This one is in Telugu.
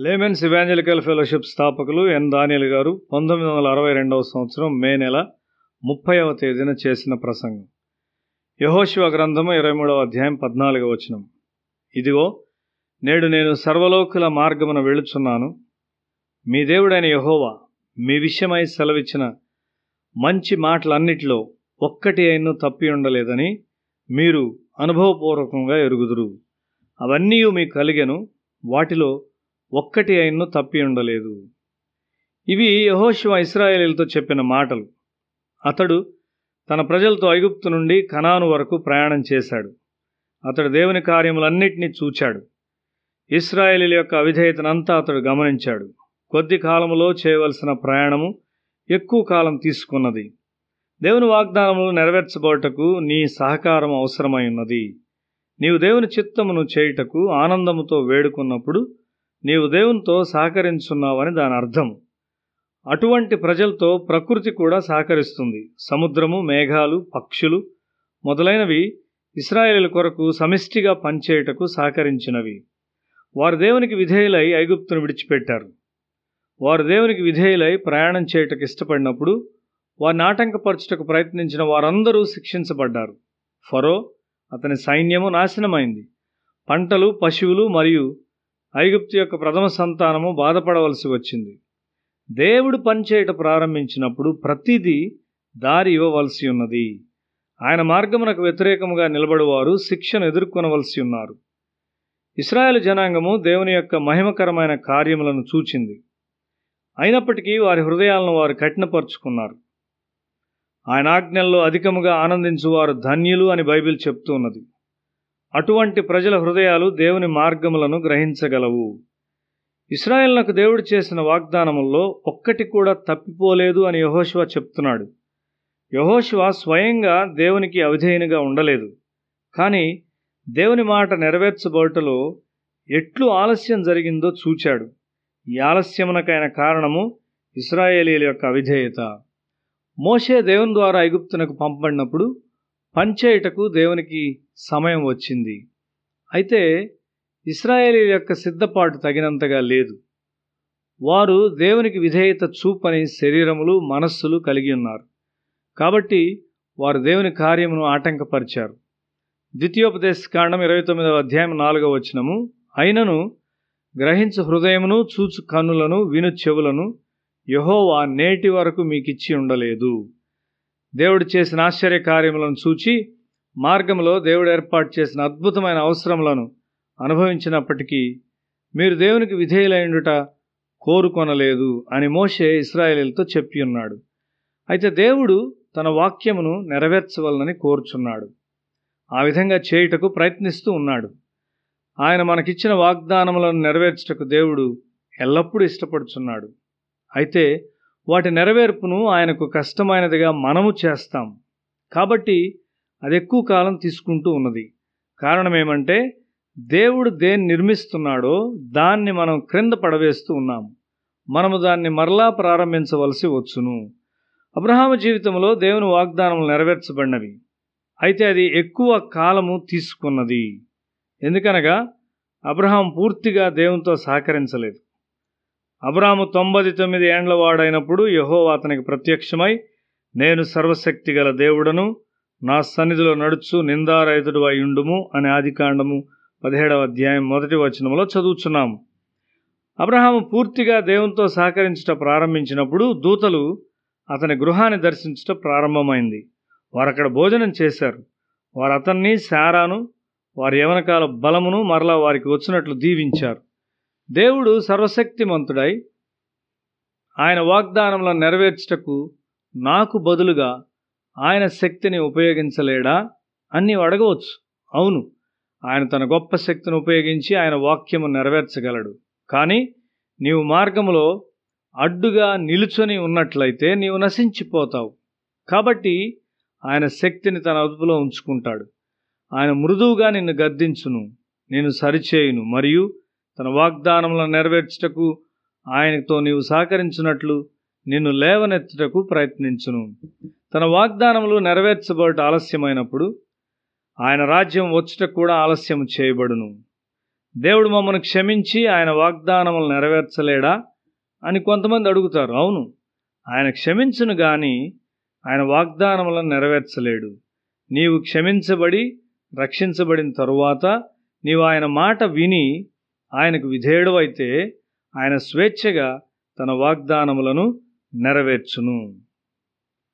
లేమెన్స్ ఇవాంజలికల్ ఫెలోషిప్ స్థాపకులు ఎన్ దానియల్ గారు పంతొమ్మిది వందల అరవై రెండవ సంవత్సరం మే నెల ముప్పైవ తేదీన చేసిన ప్రసంగం. యహోశివ గ్రంథము ఇరవై మూడవ అధ్యాయం పద్నాలుగవ వచనం. ఇదిగో నేడు నేను సర్వలోకుల మార్గమున వెళుచున్నాను మీ దేవుడైన యహోవా మీ విషయమై సెలవిచ్చిన మంచి మాటలన్నిటిలో ఒక్కటి అయినను తప్పి ఉండలేదని మీరు అనుభవపూర్వకంగా ఎరుగుదురు. అవన్నీ మీకు కలిగెను. వాటిలో ఒక్కటి అయినను తప్పి ఉండలేదు. ఇవి యహోశివ ఇస్రాయేలీలతో చెప్పిన మాటలు. అతడు తన ప్రజలతో ఐగుప్తు నుండి కనాను వరకు ప్రయాణం చేశాడు. అతడు దేవుని కార్యములన్నింటినీ చూచాడు. ఇస్రాయేలీల యొక్క అవిధేయతనంతా అతడు గమనించాడు. కొద్ది కాలంలో చేయవలసిన ప్రయాణము ఎక్కువ కాలం తీసుకున్నది. దేవుని వాగ్దానములు నెరవేర్చబోటకు నీ సహకారం అవసరమై ఉన్నది. నీవు దేవుని చిత్తమును చేయుటకు ఆనందముతో వేడుకున్నప్పుడు నీవు దేవునితో సహకరించున్నావని దాని అర్థం. అటువంటి ప్రజలతో ప్రకృతి కూడా సహకరిస్తుంది. సముద్రము మేఘాలు పక్షులు మొదలైనవి ఇస్రాయేలీల కొరకు సమిష్టిగా పనిచేయుటకు సహకరించినవి. వారు దేవునికి విధేయులై ఐగుప్తును విడిచిపెట్టారు. వారు దేవునికి విధేయులై ప్రయాణం చేయుటకు ఇష్టపడినప్పుడు వారిని ఆటంకపరచుటకు ప్రయత్నించిన వారందరూ శిక్షించబడ్డారు. ఫరో అతని సైన్యము నాశనమైంది. పంటలు పశువులు మరియు ఐగుప్తు యొక్క ప్రథమ సంతానము బాధపడవలసి వచ్చింది. దేవుడు పనిచేయట ప్రారంభించినప్పుడు ప్రతిదీ దారి ఇవ్వవలసి ఉన్నది. ఆయన మార్గమునకు వ్యతిరేకముగా నిలబడివారు శిక్షను ఎదుర్కొనవలసి ఉన్నారు. ఇస్రాయేల్ జనాంగము దేవుని యొక్క మహిమకరమైన కార్యములను చూచింది. అయినప్పటికీ వారి హృదయాలను వారు కఠినపరుచుకున్నారు. ఆయన ఆజ్ఞల్లో అధికముగా ఆనందించువారు ధన్యులు అని బైబిల్ చెప్తూ ఉన్నది. అటువంటి ప్రజల హృదయాలు దేవుని మార్గములను గ్రహించగలవు. ఇస్రాయల్నకు దేవుడు చేసిన వాగ్దానముల్లో ఒక్కటి కూడా తప్పిపోలేదు అని యహోశివ చెప్తున్నాడు. యహోశివ స్వయంగా దేవునికి అవిధేయునిగా ఉండలేదు. కానీ దేవుని మాట నెరవేర్చబోటలో ఎట్లు ఆలస్యం జరిగిందో చూచాడు. ఈ ఆలస్యమునకైన కారణము ఇస్రాయేలీల యొక్క అవిధేయత. మోషే దేవుని ద్వారా ఐగుప్తునకు పంపబడినప్పుడు పనిచేయుటకు దేవునికి సమయం వచ్చింది. అయితే ఇస్రాయేలీ యొక్క సిద్ధపాటు తగినంతగా లేదు. వారు దేవునికి విధేయత చూపని శరీరములు మనస్సులు కలిగి ఉన్నారు. కాబట్టి వారు దేవుని కార్యమును ఆటంకపరిచారు. ద్వితీయోపదేశ కాండం ఇరవై తొమ్మిదవ అధ్యాయం నాలుగవ వచనము. అయినను గ్రహించు హృదయమును చూచు కన్నులను విను చెవులను. యహోవా నేటి వరకు మీకిచ్చి ఉండలేదు. దేవుడు చేసిన ఆశ్చర్య కార్యములను చూచి మార్గంలో దేవుడు ఏర్పాటు చేసిన అద్భుతమైన అవసరములను అనుభవించినప్పటికీ మీరు దేవునికి విధేయులైండుట కోరుకొనలేదు అని మోషే ఇస్రాయేలీలతో చెప్పి ఉన్నాడు. అయితే దేవుడు తన వాక్యమును నెరవేర్చవలనని కోరుచున్నాడు. ఆ విధంగా చేయుటకు ప్రయత్నిస్తూ ఉన్నాడు. ఆయన మనకిచ్చిన వాగ్దానములను నెరవేర్చుటకు దేవుడు ఎల్లప్పుడూ ఇష్టపడుచున్నాడు. అయితే వాటి నెరవేర్పును ఆయనకు కష్టమైనదిగా మనము చేస్తాం. కాబట్టి అది ఎక్కువ కాలం తీసుకుంటూ ఉన్నది. కారణం ఏమంటే దేవుడు దేన్ని నిర్మిస్తున్నాడో దాన్ని మనం క్రింద పడవేస్తూ ఉన్నాము మనము దాన్ని మరలా ప్రారంభించవలసి వచ్చును. అబ్రహాము జీవితంలో దేవుని వాగ్దానములు నెరవేర్చబడినవి. అయితే అది ఎక్కువ కాలము తీసుకున్నది. ఎందుకనగా అబ్రహాం పూర్తిగా దేవునితో సహకరించలేదు. అబ్రాము తొంభై తొమ్మిది ఏండ్ల వాడైనప్పుడు యహో అతనికి ప్రత్యక్షమై నేను సర్వశక్తి గల దేవుడను నా సన్నిధిలో నడుచు నిందారహితుడు అయ్యుండుము అనే ఆదికాండము పదిహేడవ అధ్యాయం మొదటి వచనంలో చదువుచున్నాము. అబ్రహాము పూర్తిగా దేవునితో సహకరించట ప్రారంభించినప్పుడు దూతలు అతని గృహాన్ని దర్శించట ప్రారంభమైంది. వారు అక్కడ భోజనం చేశారు. వారు అతన్ని శారాను వారి యవనకాల బలమును మరలా వారికి వచ్చినట్లు దీవించారు. దేవుడు సర్వశక్తిమంతుడై ఆయన వాగ్దానములను నెరవేర్చుటకు నాకు బదులుగా ఆయన శక్తిని ఉపయోగించలేడా అని అడగవచ్చు. అవును ఆయన తన గొప్ప శక్తిని ఉపయోగించి ఆయన వాక్యము నెరవేర్చగలడు. కానీ నీవు మార్గములో అడ్డుగా నిలుచొని ఉన్నట్లయితే నీవు నశించిపోతావు. కాబట్టి ఆయన శక్తిని తన అదుపులో ఉంచుకుంటాడు. ఆయన మృదువుగా నిన్ను గద్దించును నేను సరిచేయును మరియు తన వాగ్దానములను నెరవేర్చుటకు ఆయనతో నీవు సహకరించినట్లు నిన్ను లేవనెత్తుటకు ప్రయత్నించును. తన వాగ్దానములు నెరవేర్చబడట ఆలస్యమైనప్పుడు ఆయన రాజ్యం వచ్చుట కూడా ఆలస్యం చేయబడును. దేవుడు మమ్మల్ని క్షమించి ఆయన వాగ్దానములు నెరవేర్చలేడా అని కొంతమంది అడుగుతారు. అవును ఆయన క్షమించును కానీ ఆయన వాగ్దానములను నెరవేర్చలేడు. నీవు క్షమించబడి రక్షించబడిన తరువాత నీవు ఆయన మాట విని ఆయనకు విధేయుడవైతే ఆయన స్వేచ్ఛగా తన వాగ్దానములను నెరవేర్చును.